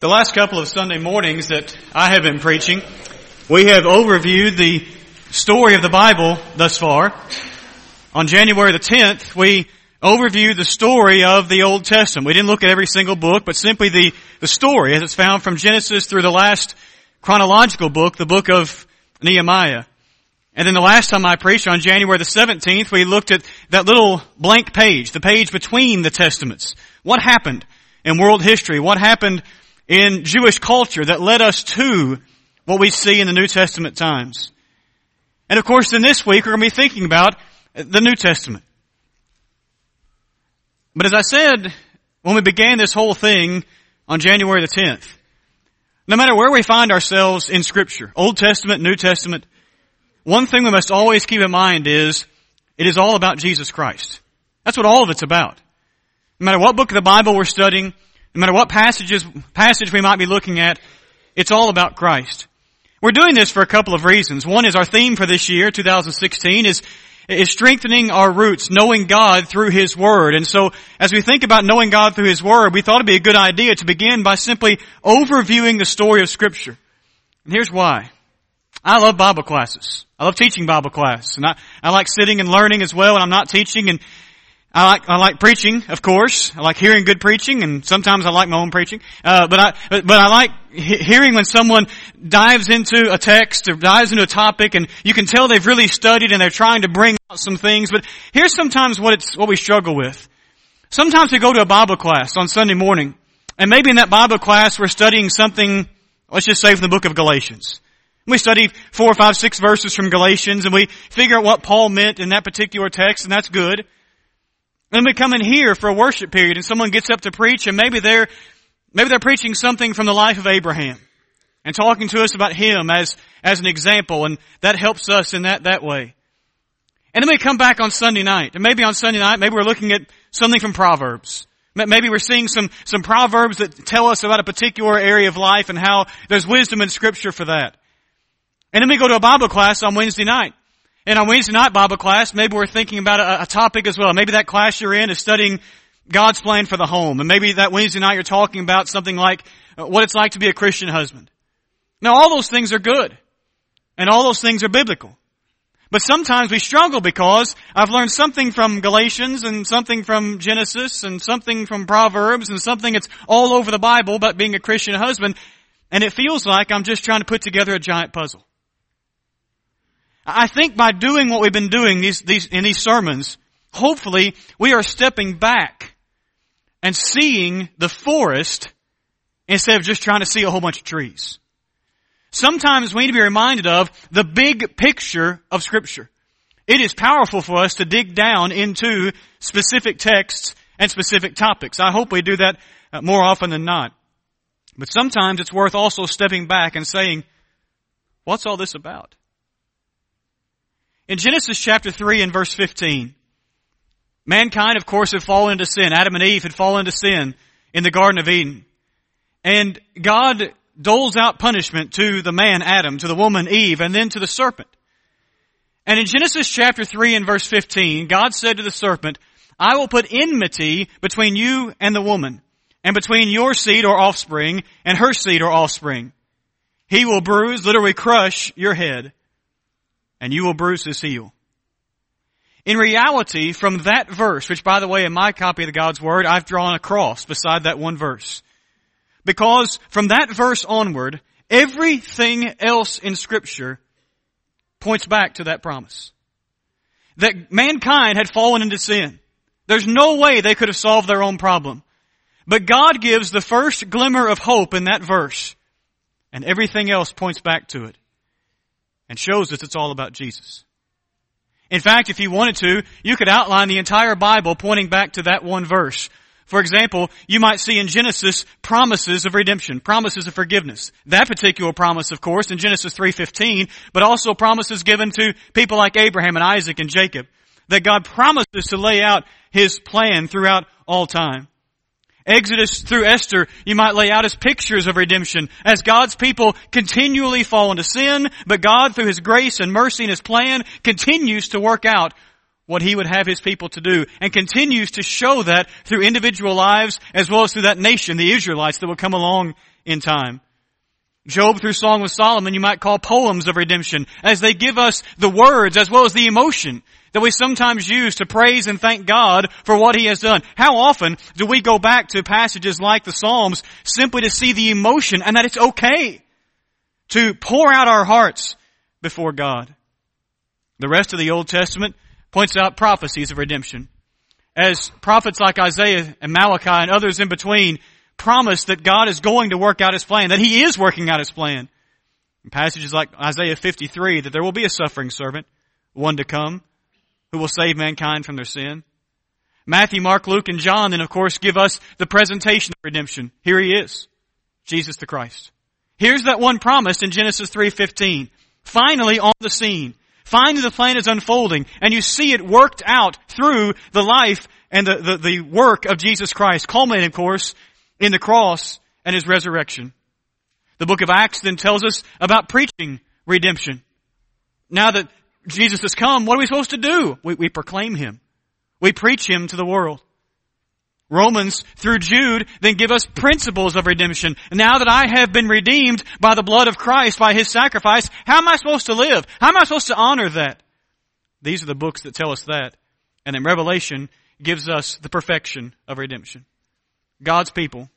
The last couple of Sunday mornings that I have been preaching, we have overviewed the story of the Bible thus far. On January the 10th, we overviewed the story of the Old Testament. We didn't look at every single book, but simply the, the story as it's found from Genesis through the last chronological book, the book of Nehemiah. And then the last time I preached on January the 17th, we looked at that little blank page, the page between the testaments. What happened in world history? What happened in Jewish culture that led us to what we see in the New Testament times. And of course, in this week, we're going to be thinking about the New Testament. But as I said when we began this whole thing on January the 10th, no matter where we find ourselves in Scripture, Old Testament, New Testament, one thing we must always keep in mind is it is all about Jesus Christ. That's what all of it's about. No matter what book of the Bible we're studying, no matter what passages, passage we might be looking at, it's all about Christ. We're doing this for a couple of reasons. One is our theme for this year, 2016, is, is strengthening our roots, knowing God through His Word. And so, as we think about knowing God through His Word, we thought it'd be a good idea to begin by simply overviewing the story of Scripture. And here's why. I love Bible classes. I love teaching Bible class. And I, I like sitting and learning as well when I'm not teaching. And I like I like preaching, of course. I like hearing good preaching, and sometimes I like my own preaching. Uh, but I but I like he- hearing when someone dives into a text or dives into a topic, and you can tell they've really studied and they're trying to bring out some things. But here's sometimes what it's what we struggle with. Sometimes we go to a Bible class on Sunday morning, and maybe in that Bible class we're studying something. Let's just say from the book of Galatians. We study four or five, six verses from Galatians, and we figure out what Paul meant in that particular text, and that's good. And we come in here for a worship period and someone gets up to preach and maybe they're, maybe they're preaching something from the life of Abraham and talking to us about him as, as an example and that helps us in that, that way. And then we come back on Sunday night and maybe on Sunday night, maybe we're looking at something from Proverbs. Maybe we're seeing some, some Proverbs that tell us about a particular area of life and how there's wisdom in scripture for that. And then we go to a Bible class on Wednesday night. And on Wednesday night Bible class, maybe we're thinking about a, a, topic as well. Maybe that class you're in is studying God's plan for the home. And maybe that Wednesday night you're talking about something like uh, what it's like to be a Christian husband. Now all those things are good. And all those things are biblical. But sometimes we struggle because I've learned something from Galatians and something from Genesis and something from Proverbs and something that's all over the Bible about being a Christian husband. And it feels like I'm just trying to put together a giant puzzle. I think by doing what we've been doing these, these, in these sermons, hopefully we are stepping back and seeing the forest instead of just trying to see a whole bunch of trees. Sometimes we need to be reminded of the big picture of scripture. It is powerful for us to dig down into specific texts and specific topics. I hope we do that uh, more often than not. But sometimes it's worth also stepping back and saying, what's all this about? In Genesis chapter 3 and verse 15, mankind, of course, had fallen into sin. Adam and Eve had fallen into sin in the Garden of Eden. And God doles out punishment to the man, Adam, to the woman, Eve, and then to the serpent. And in Genesis chapter 3 and verse 15, God said to the serpent, I will put enmity between you and the woman, and between your seed or offspring and her seed or offspring. He will bruise, literally crush your head, and you will bruise his heel. In reality, from that verse, which by the way, in my copy of the God's Word, I've drawn a cross beside that one verse. Because from that verse onward, everything else in scripture points back to that promise. That mankind had fallen into sin. There's no way they could have solved their own problem. But God gives the first glimmer of hope in that verse, and everything else points back to it and shows us it's all about Jesus. In fact, if you wanted to, you could outline the entire Bible pointing back to that one verse. For example, you might see in Genesis promises of redemption, promises of forgiveness. That particular promise, of course, in Genesis 3.15, but also promises given to people like Abraham and Isaac and Jacob. That God promises to lay out His plan throughout all time. Exodus through Esther, you might lay out as pictures of redemption as God's people continually fall into sin, but God through His grace and mercy and His plan continues to work out what He would have His people to do and continues to show that through individual lives as well as through that nation, the Israelites that will come along in time. Job through Song of Solomon you might call poems of redemption as they give us the words as well as the emotion that we sometimes use to praise and thank God for what He has done. How often do we go back to passages like the Psalms simply to see the emotion and that it's okay to pour out our hearts before God? The rest of the Old Testament points out prophecies of redemption. As prophets like Isaiah and Malachi and others in between promise that God is going to work out His plan, that He is working out His plan. In passages like Isaiah 53, that there will be a suffering servant, one to come, who will save mankind from their sin. Matthew, Mark, Luke, and John then of course give us the presentation of redemption. Here He is. Jesus the Christ. Here's that one promised in Genesis 3.15. Finally on the scene. Finally the plan is unfolding and you see it worked out through the life and the, the, the work of Jesus Christ, culminating of course in the cross and his resurrection. The book of Acts then tells us about preaching redemption. Now that Jesus has come, what are we supposed to do? We, we proclaim him. We preach him to the world. Romans through Jude then give us principles of redemption. Now that I have been redeemed by the blood of Christ, by His sacrifice, how am I supposed to live? How am I supposed to honor that? These are the books that tell us that. And then Revelation gives us the perfection of redemption. God's people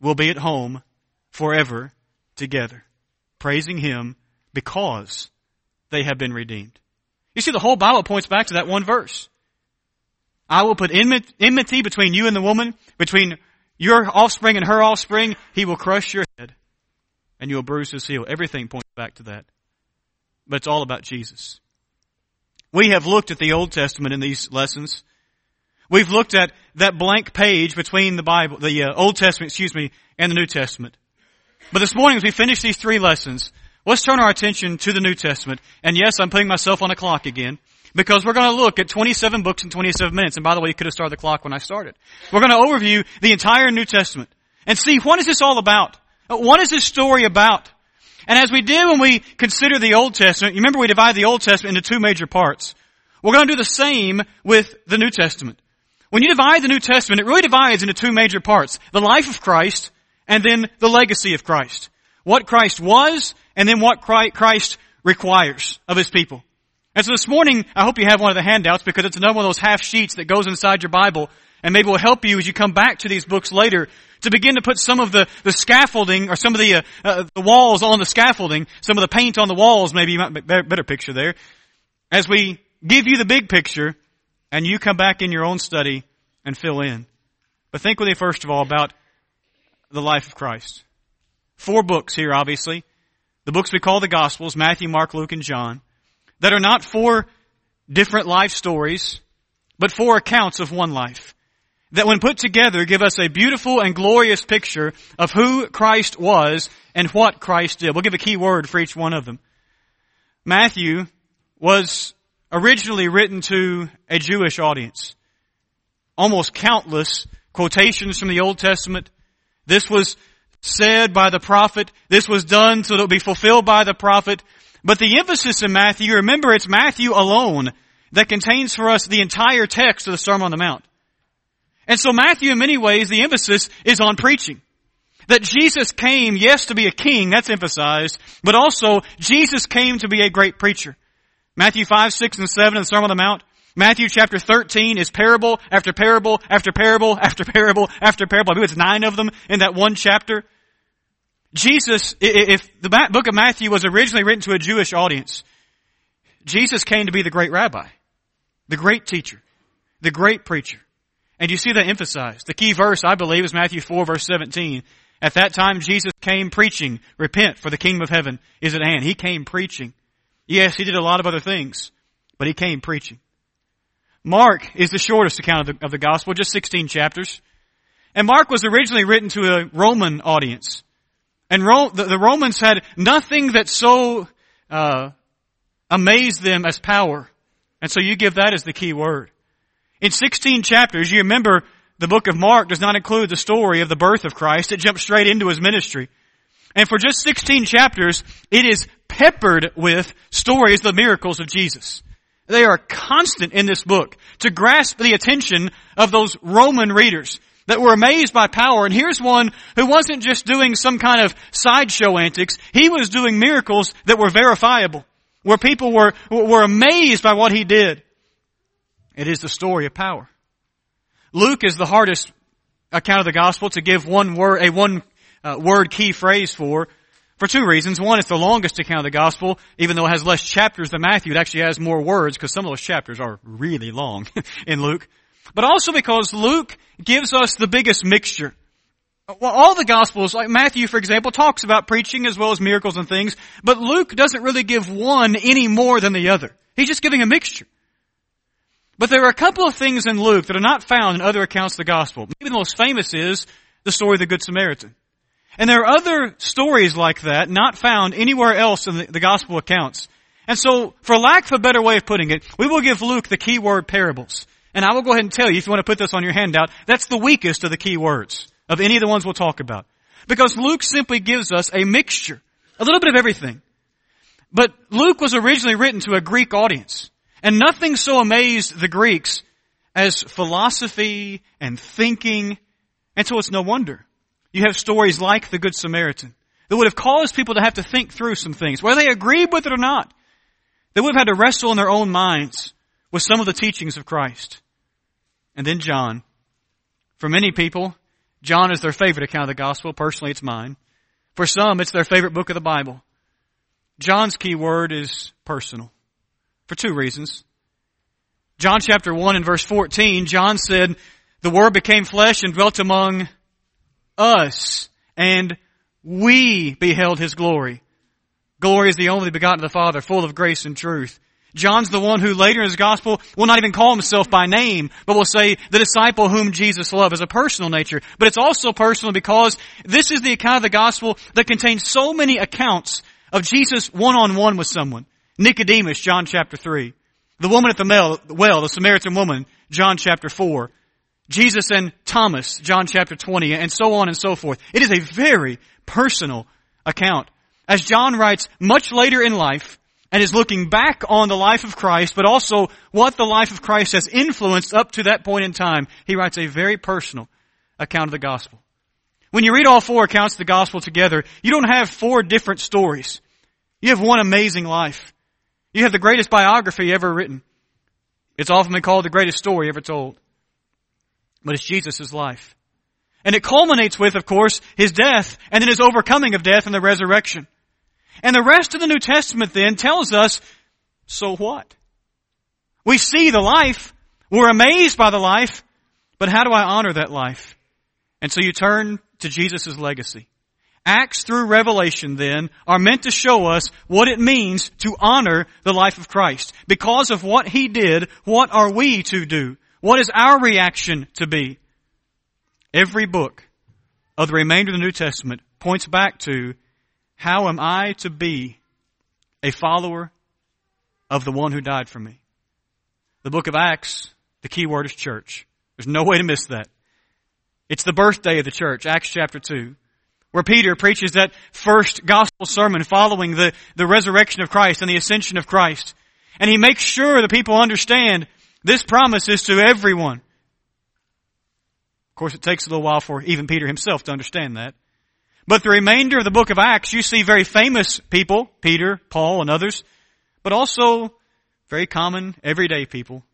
will be at home forever together, praising Him because they have been redeemed. You see, the whole Bible points back to that one verse. I will put enmity between you and the woman, between your offspring and her offspring. He will crush your head and you will bruise his heel. Everything points back to that. But it's all about Jesus. We have looked at the Old Testament in these lessons We've looked at that blank page between the Bible, the uh, Old Testament, excuse me, and the New Testament. But this morning as we finish these three lessons, let's turn our attention to the New Testament. And yes, I'm putting myself on a clock again. Because we're going to look at 27 books in 27 minutes. And by the way, you could have started the clock when I started. We're going to overview the entire New Testament and see what is this all about? Uh, what is this story about? And as we did when we consider the Old Testament, you remember we divide the Old Testament into two major parts. We're going to do the same with the New Testament. When you divide the New Testament, it really divides into two major parts. The life of Christ and then the legacy of Christ. What Christ was and then what Christ requires of His people. And so this morning, I hope you have one of the handouts because it's another one of those half sheets that goes inside your Bible and maybe will help you as you come back to these books later to begin to put some of the, the scaffolding or some of the, uh, uh, the walls on the scaffolding, some of the paint on the walls, maybe you might better, better picture there, as we give you the big picture and you come back in your own study and fill in. But think with me first of all about the life of Christ. Four books here, obviously. The books we call the Gospels, Matthew, Mark, Luke, and John, that are not four different life stories, but four accounts of one life. That when put together give us a beautiful and glorious picture of who Christ was and what Christ did. We'll give a key word for each one of them. Matthew was originally written to a Jewish audience. Almost countless quotations from the Old Testament. This was said by the prophet. This was done so that it would be fulfilled by the prophet. But the emphasis in Matthew, remember it's Matthew alone that contains for us the entire text of the Sermon on the Mount. And so Matthew in many ways, the emphasis is on preaching. That Jesus came, yes, to be a king, that's emphasized, but also Jesus came to be a great preacher. Matthew 5, 6, and 7 in the Sermon on the Mount. Matthew chapter 13 is parable after parable after parable after parable after parable. I believe it's nine of them in that one chapter. Jesus, if the book of Matthew was originally written to a Jewish audience, Jesus came to be the great rabbi, the great teacher, the great preacher. And you see that emphasized. The key verse, I believe, is Matthew 4 verse 17. At that time, Jesus came preaching, repent for the kingdom of heaven is at hand. He came preaching. Yes, he did a lot of other things, but he came preaching. Mark is the shortest account of the, of the gospel, just 16 chapters. And Mark was originally written to a Roman audience. And the, the, Romans had nothing that so uh, amazed them as power. And so you give that as the key word. In 16 chapters, you remember the book of Mark does not include the story of the birth of Christ. It jumps straight into his ministry. And for just 16 chapters, it is peppered with stories of the miracles of Jesus. They are constant in this book to grasp the attention of those Roman readers. That were amazed by power. And here's one who wasn't just doing some kind of sideshow antics. He was doing miracles that were verifiable, where people were, were amazed by what he did. It is the story of power. Luke is the hardest account of the gospel to give one word, a one uh, word key phrase for, for two reasons. One, it's the longest account of the gospel, even though it has less chapters than Matthew. It actually has more words because some of those chapters are really long in Luke. But also because Luke gives us the biggest mixture. Well, all the gospels, like Matthew, for example, talks about preaching as well as miracles and things, but Luke doesn't really give one any more than the other. He's just giving a mixture. But there are a couple of things in Luke that are not found in other accounts of the gospel. Maybe the most famous is the story of the Good Samaritan. And there are other stories like that not found anywhere else in the, the gospel accounts. And so, for lack of a better way of putting it, we will give Luke the key word parables. And I will go ahead and tell you, if you want to put this on your handout, that's the weakest of the key words of any of the ones we'll talk about. Because Luke simply gives us a mixture, a little bit of everything. But Luke was originally written to a Greek audience. And nothing so amazed the Greeks as philosophy and thinking. And so it's no wonder. You have stories like the Good Samaritan that would have caused people to have to think through some things, whether they agreed with it or not. They would have had to wrestle in their own minds with some of the teachings of Christ. And then John. For many people, John is their favorite account of the gospel. Personally, it's mine. For some, it's their favorite book of the Bible. John's key word is personal. For two reasons. John chapter 1 and verse 14, John said, the word became flesh and dwelt among us, and we beheld his glory. Glory is the only begotten of the Father, full of grace and truth. John's the one who later in his gospel will not even call himself by name, but will say the disciple whom Jesus loved as a personal nature. But it's also personal because this is the account of the gospel that contains so many accounts of Jesus one-on-one with someone. Nicodemus, John chapter 3. The woman at the well, the Samaritan woman, John chapter 4. Jesus and Thomas, John chapter 20, and so on and so forth. It is a very personal account. As John writes much later in life, and is looking back on the life of Christ, but also what the life of Christ has influenced up to that point in time, he writes a very personal account of the gospel. When you read all four accounts of the gospel together, you don't have four different stories. You have one amazing life. You have the greatest biography ever written. It's often been called the greatest story ever told. But it's Jesus' life. And it culminates with, of course, his death and then his overcoming of death and the resurrection. And the rest of the New Testament then tells us, so what? We see the life, we're amazed by the life, but how do I honor that life? And so you turn to Jesus' legacy. Acts through Revelation then are meant to show us what it means to honor the life of Christ. Because of what He did, what are we to do? What is our reaction to be? Every book of the remainder of the New Testament points back to how am I to be a follower of the one who died for me? The book of Acts, the key word is church. There's no way to miss that. It's the birthday of the church, Acts chapter 2, where Peter preaches that first gospel sermon following the, the resurrection of Christ and the ascension of Christ. And he makes sure the people understand this promise is to everyone. Of course, it takes a little while for even Peter himself to understand that. But the remainder of the book of Acts, you see very famous people, Peter, Paul, and others, but also very common, everyday people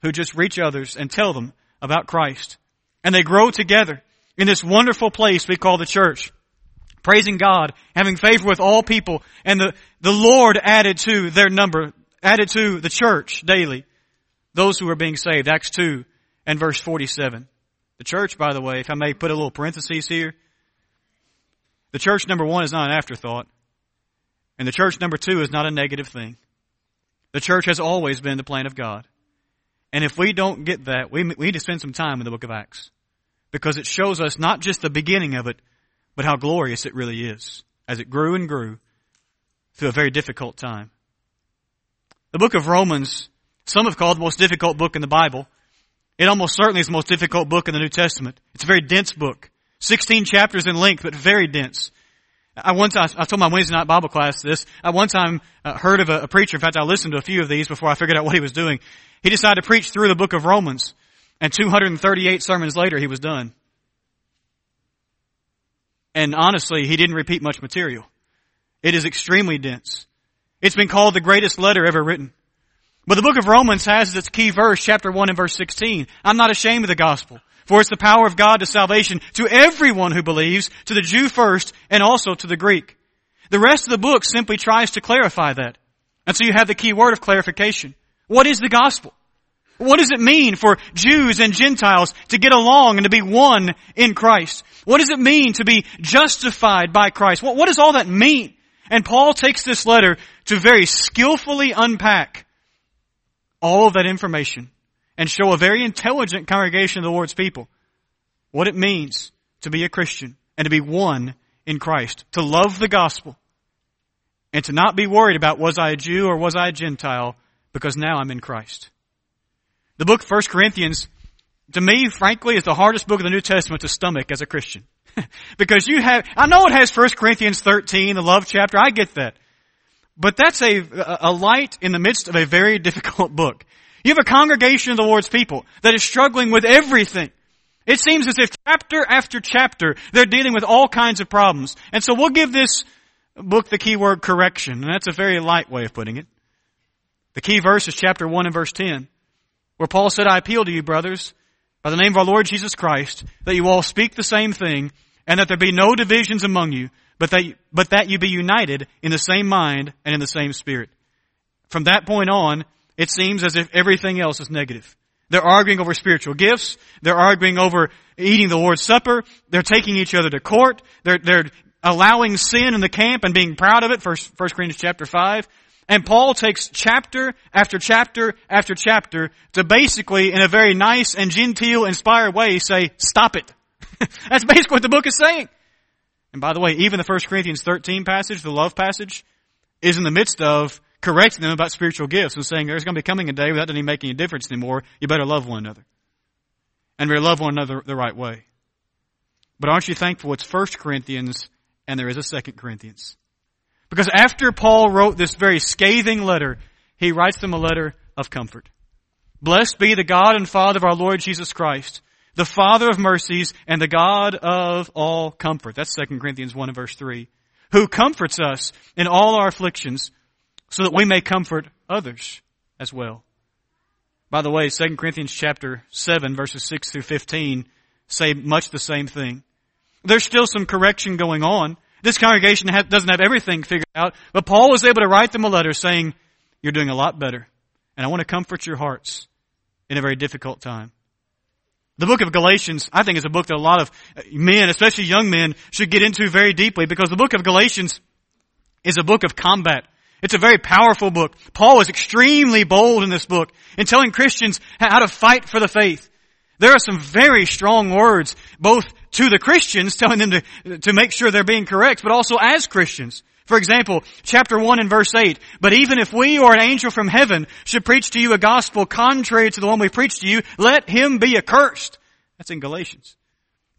who just reach others and tell them about Christ. And they grow together in this wonderful place we call the church. Praising God, having favor with all people, and the, the Lord added to their number, added to the church daily, those who are being saved. Acts 2 and verse 47. The church, by the way, if I may put a little parenthesis here, the church number one is not an afterthought. And the church number two is not a negative thing. The church has always been the plan of God. And if we don't get that, we, we need to spend some time in the book of Acts. Because it shows us not just the beginning of it, but how glorious it really is. As it grew and grew through a very difficult time. The book of Romans, some have called the most difficult book in the Bible. It almost certainly is the most difficult book in the New Testament. It's a very dense book. 16 chapters in length, but very dense. I once, I, told my Wednesday night Bible class this. I one time uh, heard of a, preacher. In fact, I listened to a few of these before I figured out what he was doing. He decided to preach through the book of Romans, and 238 sermons later, he was done. And honestly, he didn't repeat much material. It is extremely dense. It's been called the greatest letter ever written. But the book of Romans has its key verse, chapter 1 and verse 16. I'm not ashamed of the gospel, for it's the power of God to salvation to everyone who believes, to the Jew first, and also to the Greek. The rest of the book simply tries to clarify that. And so you have the key word of clarification. What is the gospel? What does it mean for Jews and Gentiles to get along and to be one in Christ? What does it mean to be justified by Christ? What, what does all that mean? And Paul takes this letter to very skillfully unpack all of that information and show a very intelligent congregation of the Lord's people what it means to be a Christian and to be one in Christ, to love the gospel and to not be worried about was I a Jew or was I a Gentile because now I'm in Christ. The book 1 Corinthians, to me, frankly, is the hardest book of the New Testament to stomach as a Christian. because you have, I know it has 1 Corinthians 13, the love chapter, I get that. But that's a, a light in the midst of a very difficult book. You have a congregation of the Lord's people that is struggling with everything. It seems as if chapter after chapter, they're dealing with all kinds of problems. And so we'll give this book the key word correction, and that's a very light way of putting it. The key verse is chapter 1 and verse 10, where Paul said, I appeal to you, brothers, by the name of our Lord Jesus Christ, that you all speak the same thing, and that there be no divisions among you, but that, but that you be united in the same mind and in the same spirit. From that point on, it seems as if everything else is negative. They're arguing over spiritual gifts. They're arguing over eating the Lord's Supper. They're taking each other to court. They're, they're allowing sin in the camp and being proud of it. First, First Corinthians chapter 5. And Paul takes chapter after chapter after chapter to basically, in a very nice and genteel, inspired way, say, stop it. That's basically what the book is saying. And by the way, even the 1 Corinthians 13 passage, the love passage, is in the midst of correcting them about spiritual gifts and saying there's going to be coming a day where that doesn't make any difference anymore. You better love one another. And we love one another the right way. But aren't you thankful it's 1 Corinthians and there is a 2 Corinthians? Because after Paul wrote this very scathing letter, he writes them a letter of comfort. Blessed be the God and Father of our Lord Jesus Christ, the Father of mercies and the God of all comfort. That's 2 Corinthians 1 and verse 3. Who comforts us in all our afflictions so that we may comfort others as well. By the way, 2 Corinthians chapter 7 verses 6 through 15 say much the same thing. There's still some correction going on. This congregation doesn't have everything figured out, but Paul was able to write them a letter saying, you're doing a lot better. And I want to comfort your hearts in a very difficult time. The book of Galatians, I think, is a book that a lot of uh, men, especially young men, should get into very deeply because the book of Galatians is a book of combat. It's a very powerful book. Paul is extremely bold in this book in telling Christians how to fight for the faith. There are some very strong words, both to the Christians, telling them to, to make sure they're being correct, but also as Christians. For example, chapter 1 and verse 8, but even if we or an angel from heaven should preach to you a gospel contrary to the one we preach to you, let him be accursed. That's in Galatians.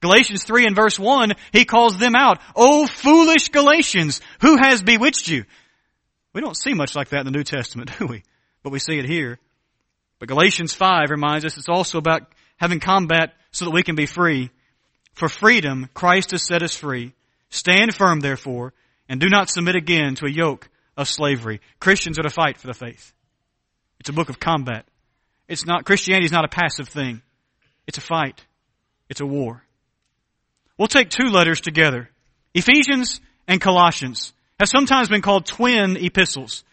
Galatians 3 and verse 1, he calls them out. Oh foolish Galatians, who has bewitched you? We don't see much like that in the New Testament, do we? But we see it here. But Galatians 5 reminds us it's also about having combat so that we can be free. For freedom, Christ has set us free. Stand firm, therefore, and do not submit again to a yoke of slavery. Christians are to fight for the faith. It's a book of combat. It's not, Christianity is not a passive thing. It's a fight. It's a war. We'll take two letters together. Ephesians and Colossians have sometimes been called twin epistles.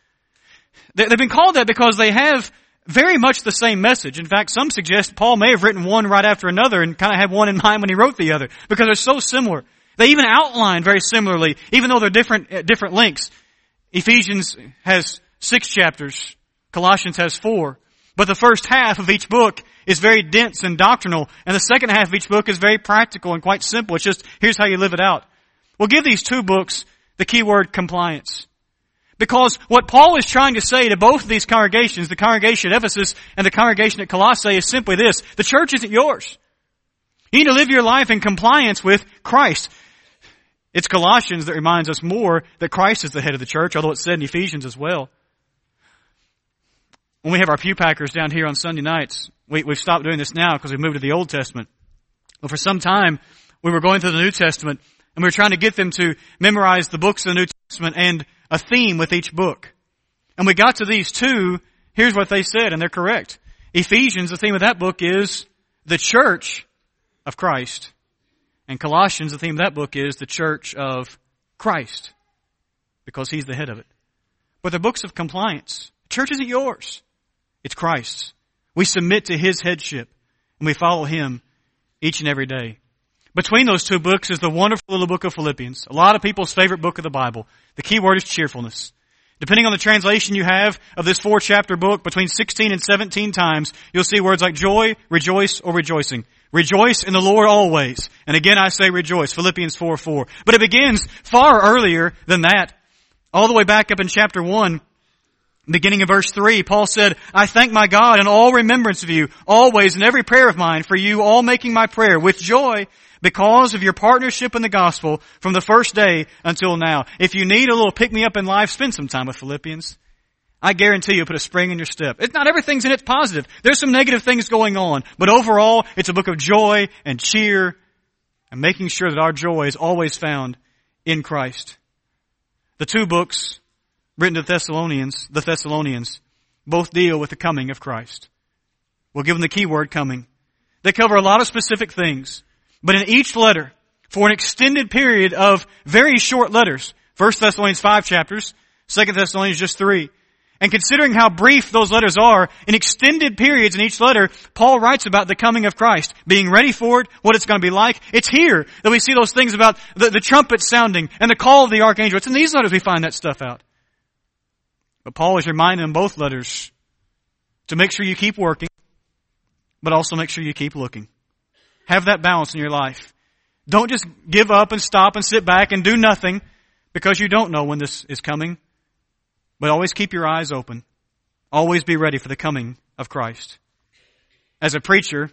They've been called that because they have very much the same message. In fact, some suggest Paul may have written one right after another and kind of had one in mind when he wrote the other because they're so similar. They even outline very similarly, even though they're different, uh, different lengths. Ephesians has six chapters. Colossians has four. But the first half of each book is very dense and doctrinal, and the second half of each book is very practical and quite simple. It's just, here's how you live it out. We'll give these two books the keyword compliance. Because what Paul is trying to say to both of these congregations, the congregation at Ephesus and the congregation at Colossae is simply this. The church isn't yours. You need to live your life in compliance with Christ. It's Colossians that reminds us more that Christ is the head of the church, although it's said in Ephesians as well. When we have our pew packers down here on Sunday nights, we, have stopped doing this now because we've moved to the Old Testament. But for some time, we were going through the New Testament And we were trying to get them to memorize the books of the New Testament and a theme with each book. And we got to these two, here's what they said, and they're correct. Ephesians, the theme of that book is the church of Christ. And Colossians, the theme of that book is the church of Christ. Because he's the head of it. But they're books of compliance. The church isn't yours. It's Christ's. We submit to his headship and we follow him each and every day. Between those two books is the wonderful little book of Philippians. A lot of people's favorite book of the Bible. The key word is cheerfulness. Depending on the translation you have of this four chapter book, between 16 and 17 times, you'll see words like joy, rejoice, or rejoicing. Rejoice in the Lord always. And again I say rejoice. Philippians 4 4. But it begins far earlier than that. All the way back up in chapter 1, beginning of verse 3, Paul said, I thank my God in all remembrance of you, always in every prayer of mine, for you all making my prayer with joy because of your partnership in the gospel from the first day until now. If you need a little pick me up in life, spend some time with Philippians. I guarantee you put a spring in your step. It's not everything's in it positive. There's some negative things going on, but overall, it's a book of joy and cheer and making sure that our joy is always found in Christ. The two books written to Thessalonians, the Thessalonians, both deal with the coming of Christ. We'll give them the key word coming. They cover a lot of specific things. But in each letter, for an extended period of very short letters, 1 Thessalonians 5 chapters, 2 Thessalonians just 3, and considering how brief those letters are, in extended periods in each letter, Paul writes about the coming of Christ, being ready for it, what it's going to be like. It's here that we see those things about the, the trumpet sounding and the call of the archangel. It's in these letters we find that stuff out. But Paul is reminding in both letters to make sure you keep working, but also make sure you keep looking. Have that balance in your life. Don't just give up and stop and sit back and do nothing because you don't know when this is coming. But always keep your eyes open. Always be ready for the coming of Christ. As a preacher,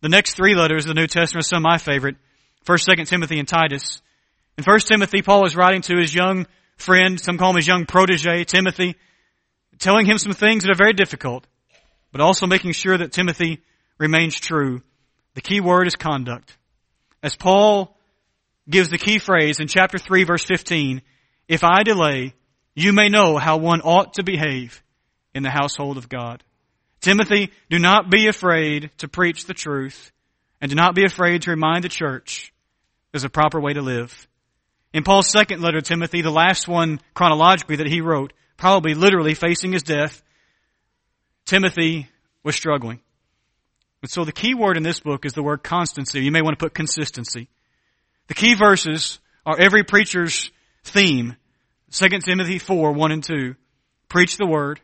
the next three letters of the New Testament are some of my favorite. First, Second Timothy, and Titus. In First Timothy, Paul is writing to his young friend, some call him his young protege, Timothy, telling him some things that are very difficult, but also making sure that Timothy remains true the key word is conduct. As Paul gives the key phrase in chapter 3 verse 15, if I delay, you may know how one ought to behave in the household of God. Timothy, do not be afraid to preach the truth and do not be afraid to remind the church there's a proper way to live. In Paul's second letter to Timothy, the last one chronologically that he wrote, probably literally facing his death, Timothy was struggling. And so the key word in this book is the word constancy. You may want to put consistency. The key verses are every preacher's theme. 2 Timothy 4, 1 and 2. Preach the word.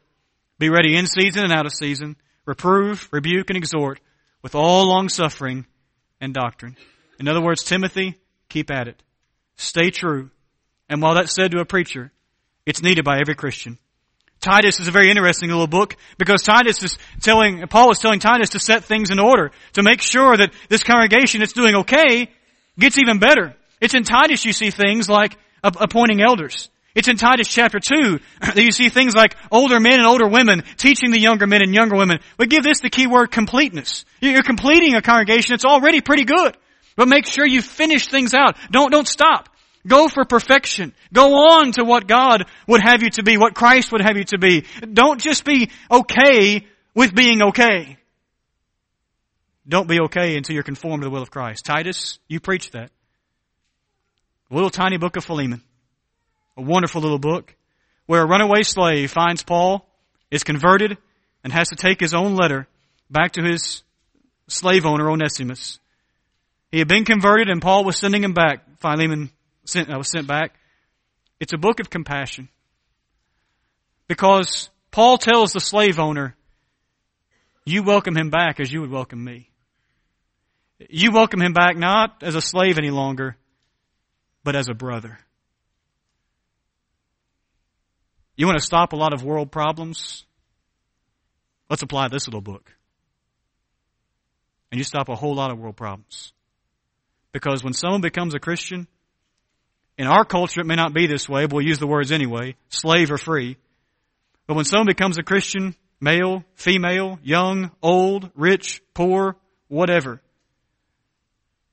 Be ready in season and out of season. Reprove, rebuke, and exhort with all long suffering and doctrine. In other words, Timothy, keep at it. Stay true. And while that's said to a preacher, it's needed by every Christian. Titus is a very interesting little book because Titus is telling, Paul is telling Titus to set things in order, to make sure that this congregation that's doing okay gets even better. It's in Titus you see things like appointing elders. It's in Titus chapter 2 that you see things like older men and older women teaching the younger men and younger women. But give this the key word completeness. You're completing a congregation that's already pretty good. But make sure you finish things out. Don't, don't stop. Go for perfection. Go on to what God would have you to be, what Christ would have you to be. Don't just be okay with being okay. Don't be okay until you're conformed to the will of Christ. Titus, you preach that. A little tiny book of Philemon. A wonderful little book where a runaway slave finds Paul, is converted, and has to take his own letter back to his slave owner, Onesimus. He had been converted and Paul was sending him back. Philemon sent, I was sent back. It's a book of compassion. Because Paul tells the slave owner, you welcome him back as you would welcome me. You welcome him back not as a slave any longer, but as a brother. You want to stop a lot of world problems? Let's apply this little book. And you stop a whole lot of world problems. Because when someone becomes a Christian, in our culture, it may not be this way, but we'll use the words anyway, slave or free. But when someone becomes a Christian, male, female, young, old, rich, poor, whatever,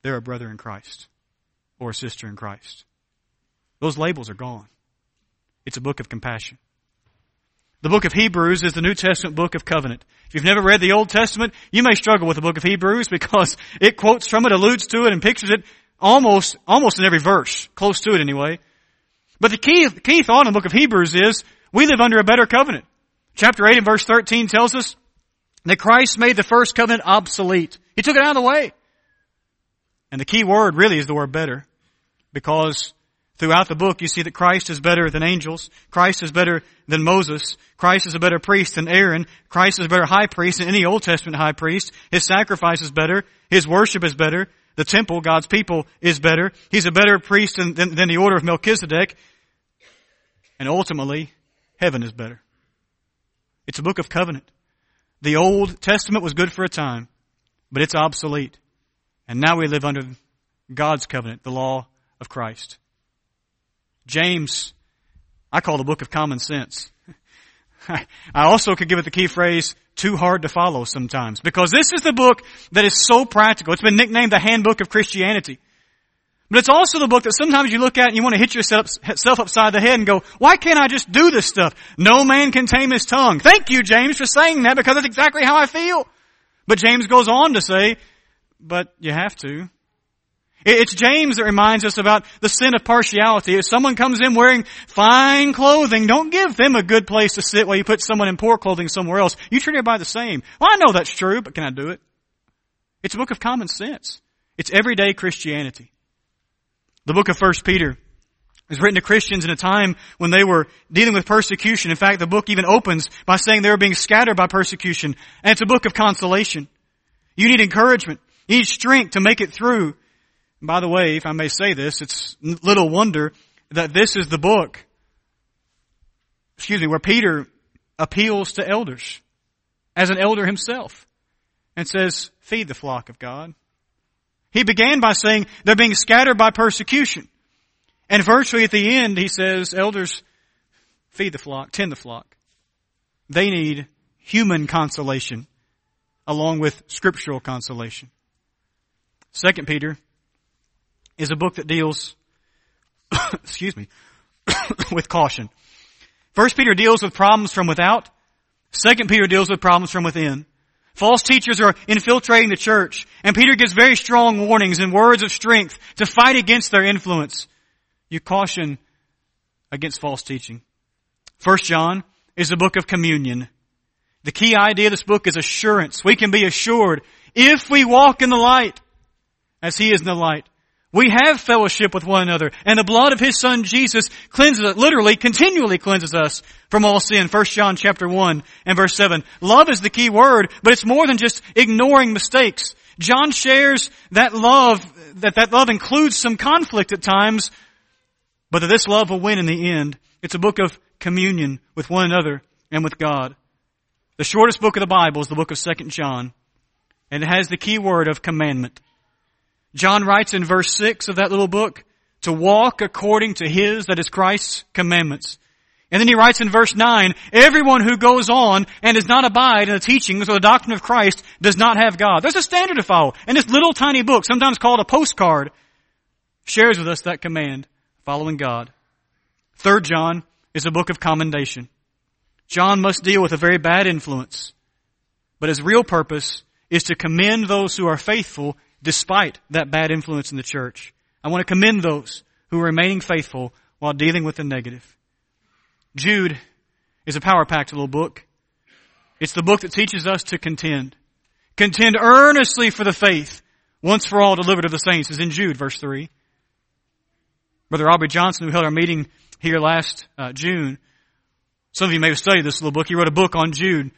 they're a brother in Christ or a sister in Christ. Those labels are gone. It's a book of compassion. The book of Hebrews is the New Testament book of covenant. If you've never read the Old Testament, you may struggle with the book of Hebrews because it quotes from it, alludes to it, and pictures it almost, almost in every verse, close to it anyway. But the key, key thought in the book of Hebrews is we live under a better covenant. Chapter 8 and verse 13 tells us that Christ made the first covenant obsolete. He took it out of the way. And the key word really is the word better because throughout the book you see that Christ is better than angels. Christ is better than Moses. Christ is a better priest than Aaron. Christ is a better high priest than any Old Testament high priest. His sacrifice is better. His worship is better. The temple, God's people, is better. He's a better priest than, than, than the order of Melchizedek. And ultimately, heaven is better. It's a book of covenant. The Old Testament was good for a time, but it's obsolete. And now we live under God's covenant, the law of Christ. James, I call the book of common sense. I also could give it the key phrase, too hard to follow sometimes. Because this is the book that is so practical. It's been nicknamed the handbook of Christianity. But it's also the book that sometimes you look at and you want to hit yourself upside the head and go, why can't I just do this stuff? No man can tame his tongue. Thank you, James, for saying that because that's exactly how I feel. But James goes on to say, but you have to. It's James that reminds us about the sin of partiality. If someone comes in wearing fine clothing, don't give them a good place to sit while you put someone in poor clothing somewhere else. You treat everybody the same. Well, I know that's true, but can I do it? It's a book of common sense. It's everyday Christianity. The book of 1 Peter is written to Christians in a time when they were dealing with persecution. In fact, the book even opens by saying they were being scattered by persecution. And it's a book of consolation. You need encouragement. You need strength to make it through. By the way, if I may say this, it's little wonder that this is the book, excuse me, where Peter appeals to elders as an elder himself and says, feed the flock of God. He began by saying they're being scattered by persecution. And virtually at the end, he says, elders, feed the flock, tend the flock. They need human consolation along with scriptural consolation. Second Peter is a book that deals, excuse me, with caution. First Peter deals with problems from without. Second Peter deals with problems from within. False teachers are infiltrating the church, and Peter gives very strong warnings and words of strength to fight against their influence. You caution against false teaching. First John is a book of communion. The key idea of this book is assurance. We can be assured if we walk in the light as he is in the light. We have fellowship with one another, and the blood of His Son Jesus cleanses us, literally, continually cleanses us from all sin. 1 John chapter 1 and verse 7. Love is the key word, but it's more than just ignoring mistakes. John shares that love, that that love includes some conflict at times, but that this love will win in the end. It's a book of communion with one another and with God. The shortest book of the Bible is the book of 2 John, and it has the key word of commandment. John writes in verse 6 of that little book, to walk according to His, that is Christ's commandments. And then he writes in verse 9, everyone who goes on and does not abide in the teachings or the doctrine of Christ does not have God. There's a standard to follow. And this little tiny book, sometimes called a postcard, shares with us that command, following God. Third John is a book of commendation. John must deal with a very bad influence, but his real purpose is to commend those who are faithful despite that bad influence in the church. I want to commend those who are remaining faithful while dealing with the negative. Jude is a power packed little book. It's the book that teaches us to contend. Contend earnestly for the faith once for all delivered to the saints is in Jude verse 3. Brother Aubrey Johnson, who held our meeting here last uh, June, some of you may have studied this little book. He wrote a book on Jude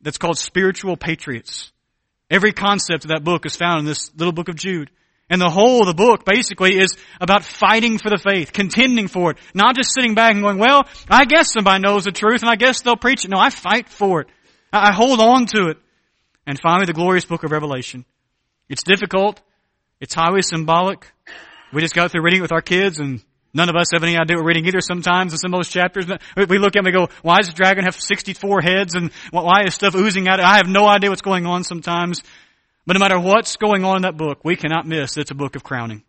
that's called Spiritual Patriots. Every concept of that book is found in this little book of Jude. And the whole of the book basically is about fighting for the faith, contending for it, not just sitting back and going, well, I guess somebody knows the truth and I guess they'll preach it. No, I fight for it. I hold on to it. And finally, the glorious book of Revelation. It's difficult. It's highly symbolic. We just got through reading it with our kids and None of us have any idea what we're reading either sometimes in some of those chapters. We look at them and go, why does the dragon have 64 heads and why is stuff oozing out? I have no idea what's going on sometimes. But no matter what's going on in that book, we cannot miss it's a book of crowning.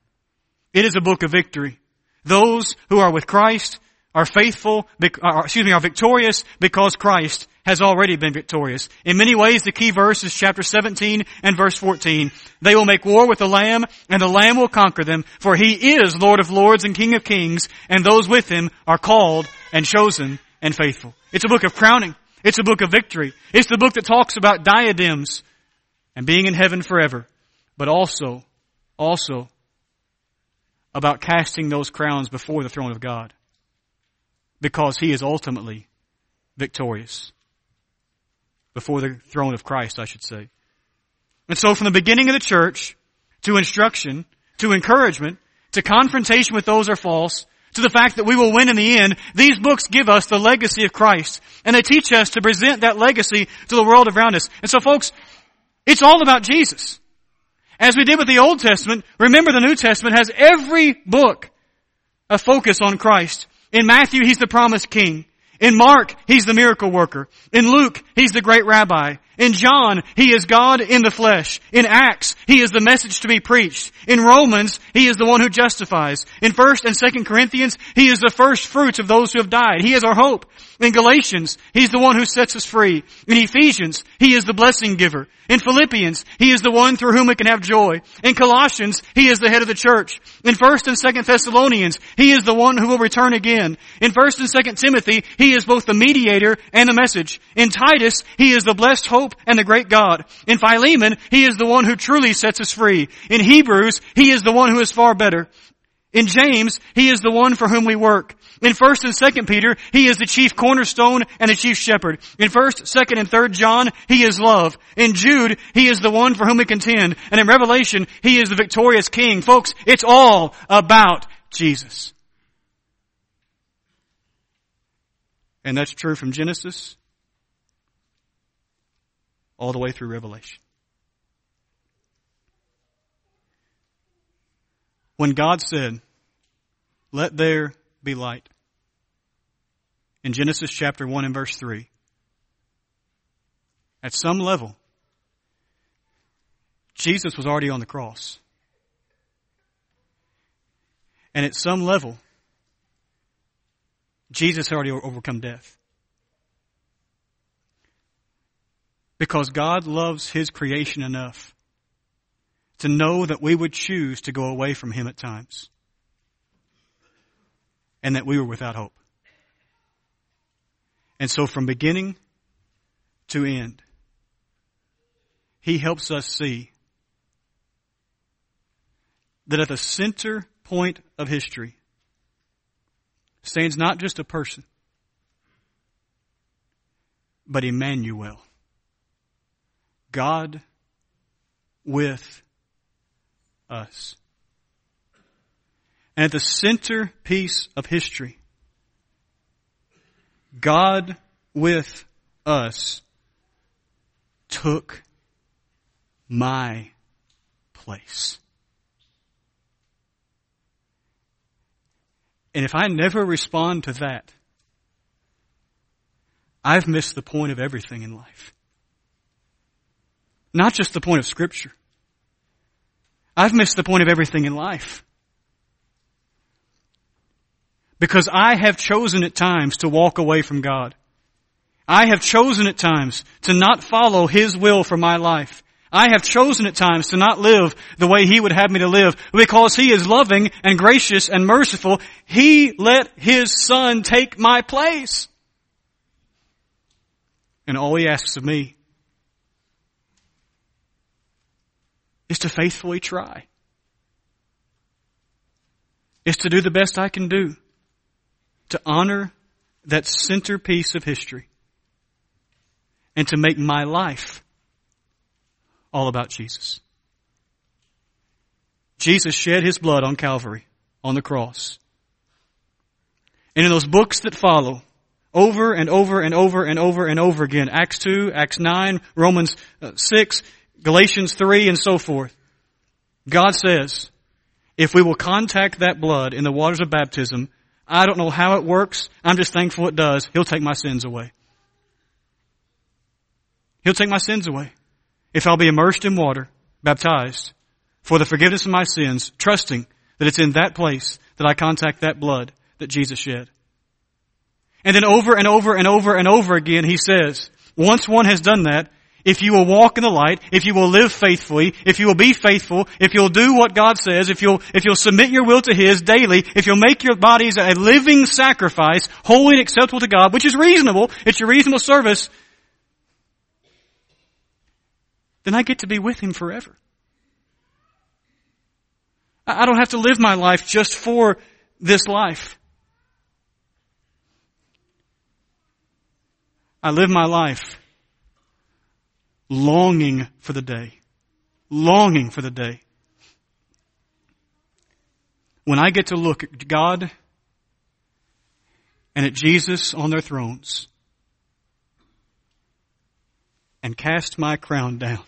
It is a book of victory. Those who are with Christ are faithful, excuse me, are victorious because Christ has already been victorious. In many ways, the key verse is chapter 17 and verse 14. They will make war with the Lamb, and the Lamb will conquer them, for He is Lord of lords and King of kings, and those with Him are called and chosen and faithful. It's a book of crowning. It's a book of victory. It's the book that talks about diadems and being in heaven forever, but also, also about casting those crowns before the throne of God because he is ultimately victorious. Before the throne of Christ, I should say. And so from the beginning of the church, to instruction, to encouragement, to confrontation with those who are false, to the fact that we will win in the end, these books give us the legacy of Christ. And they teach us to present that legacy to the world around us. And so folks, it's all about Jesus. As we did with the Old Testament, remember the New Testament has every book a focus on Christ. In Matthew, he's the promised king. In Mark, he's the miracle worker. In Luke, he's the great rabbi. In John, he is God in the flesh. In Acts, he is the message to be preached. In Romans, he is the one who justifies. In 1st and 2nd Corinthians, he is the first fruits of those who have died. He is our hope. In Galatians, he's the one who sets us free. In Ephesians, he is the blessing giver. In Philippians, he is the one through whom we can have joy. In Colossians, he is the head of the church. In 1st and 2nd Thessalonians, he is the one who will return again. In 1st and 2nd Timothy, he is both the mediator and the message. In Titus, he is the blessed hope and the great God. In Philemon, he is the one who truly sets us free. In Hebrews, he is the one who is far better. In James, he is the one for whom we work. In 1st and 2nd Peter, he is the chief cornerstone and the chief shepherd. In 1st, 2nd, and 3rd John, he is love. In Jude, he is the one for whom we contend. And in Revelation, he is the victorious king. Folks, it's all about Jesus. And that's true from Genesis all the way through Revelation. When God said, let there be light, in Genesis chapter 1 and verse 3, at some level, Jesus was already on the cross. And at some level, Jesus already overcome death. Because God loves His creation enough to know that we would choose to go away from Him at times. And that we were without hope. And so from beginning to end, He helps us see that at the center point of history stands not just a person, but Emmanuel. God with us. And at the centerpiece of history, God with us took my place. And if I never respond to that, I've missed the point of everything in life. Not just the point of scripture. I've missed the point of everything in life. Because I have chosen at times to walk away from God. I have chosen at times to not follow His will for my life. I have chosen at times to not live the way He would have me to live because He is loving and gracious and merciful. He let His Son take my place. And all He asks of me is to faithfully try. Is to do the best I can do to honor that centerpiece of history and to make my life all about Jesus. Jesus shed his blood on Calvary, on the cross. And in those books that follow, over and over and over and over and over again, Acts 2, Acts 9, Romans uh, 6, Galatians 3 and so forth. God says, if we will contact that blood in the waters of baptism, I don't know how it works. I'm just thankful it does. He'll take my sins away. He'll take my sins away. If I'll be immersed in water, baptized, for the forgiveness of my sins, trusting that it's in that place that I contact that blood that Jesus shed. And then over and over and over and over again, he says, once one has done that, if you will walk in the light, if you will live faithfully, if you will be faithful, if you'll do what God says, if you'll, if you'll submit your will to His daily, if you'll make your bodies a living sacrifice, holy and acceptable to God, which is reasonable, it's your reasonable service, then I get to be with Him forever. I don't have to live my life just for this life. I live my life longing for the day. Longing for the day. When I get to look at God and at Jesus on their thrones and cast my crown down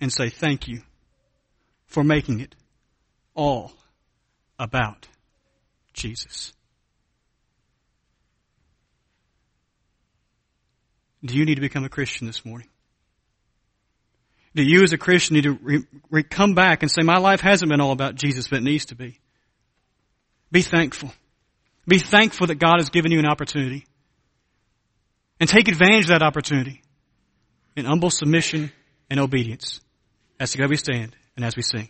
and say thank you for making it all about Jesus. Do you need to become a Christian this morning? Do you as a Christian need to re- re- come back and say, my life hasn't been all about Jesus, but it needs to be? Be thankful. Be thankful that God has given you an opportunity. And take advantage of that opportunity in humble submission and obedience as together we stand and as we sing.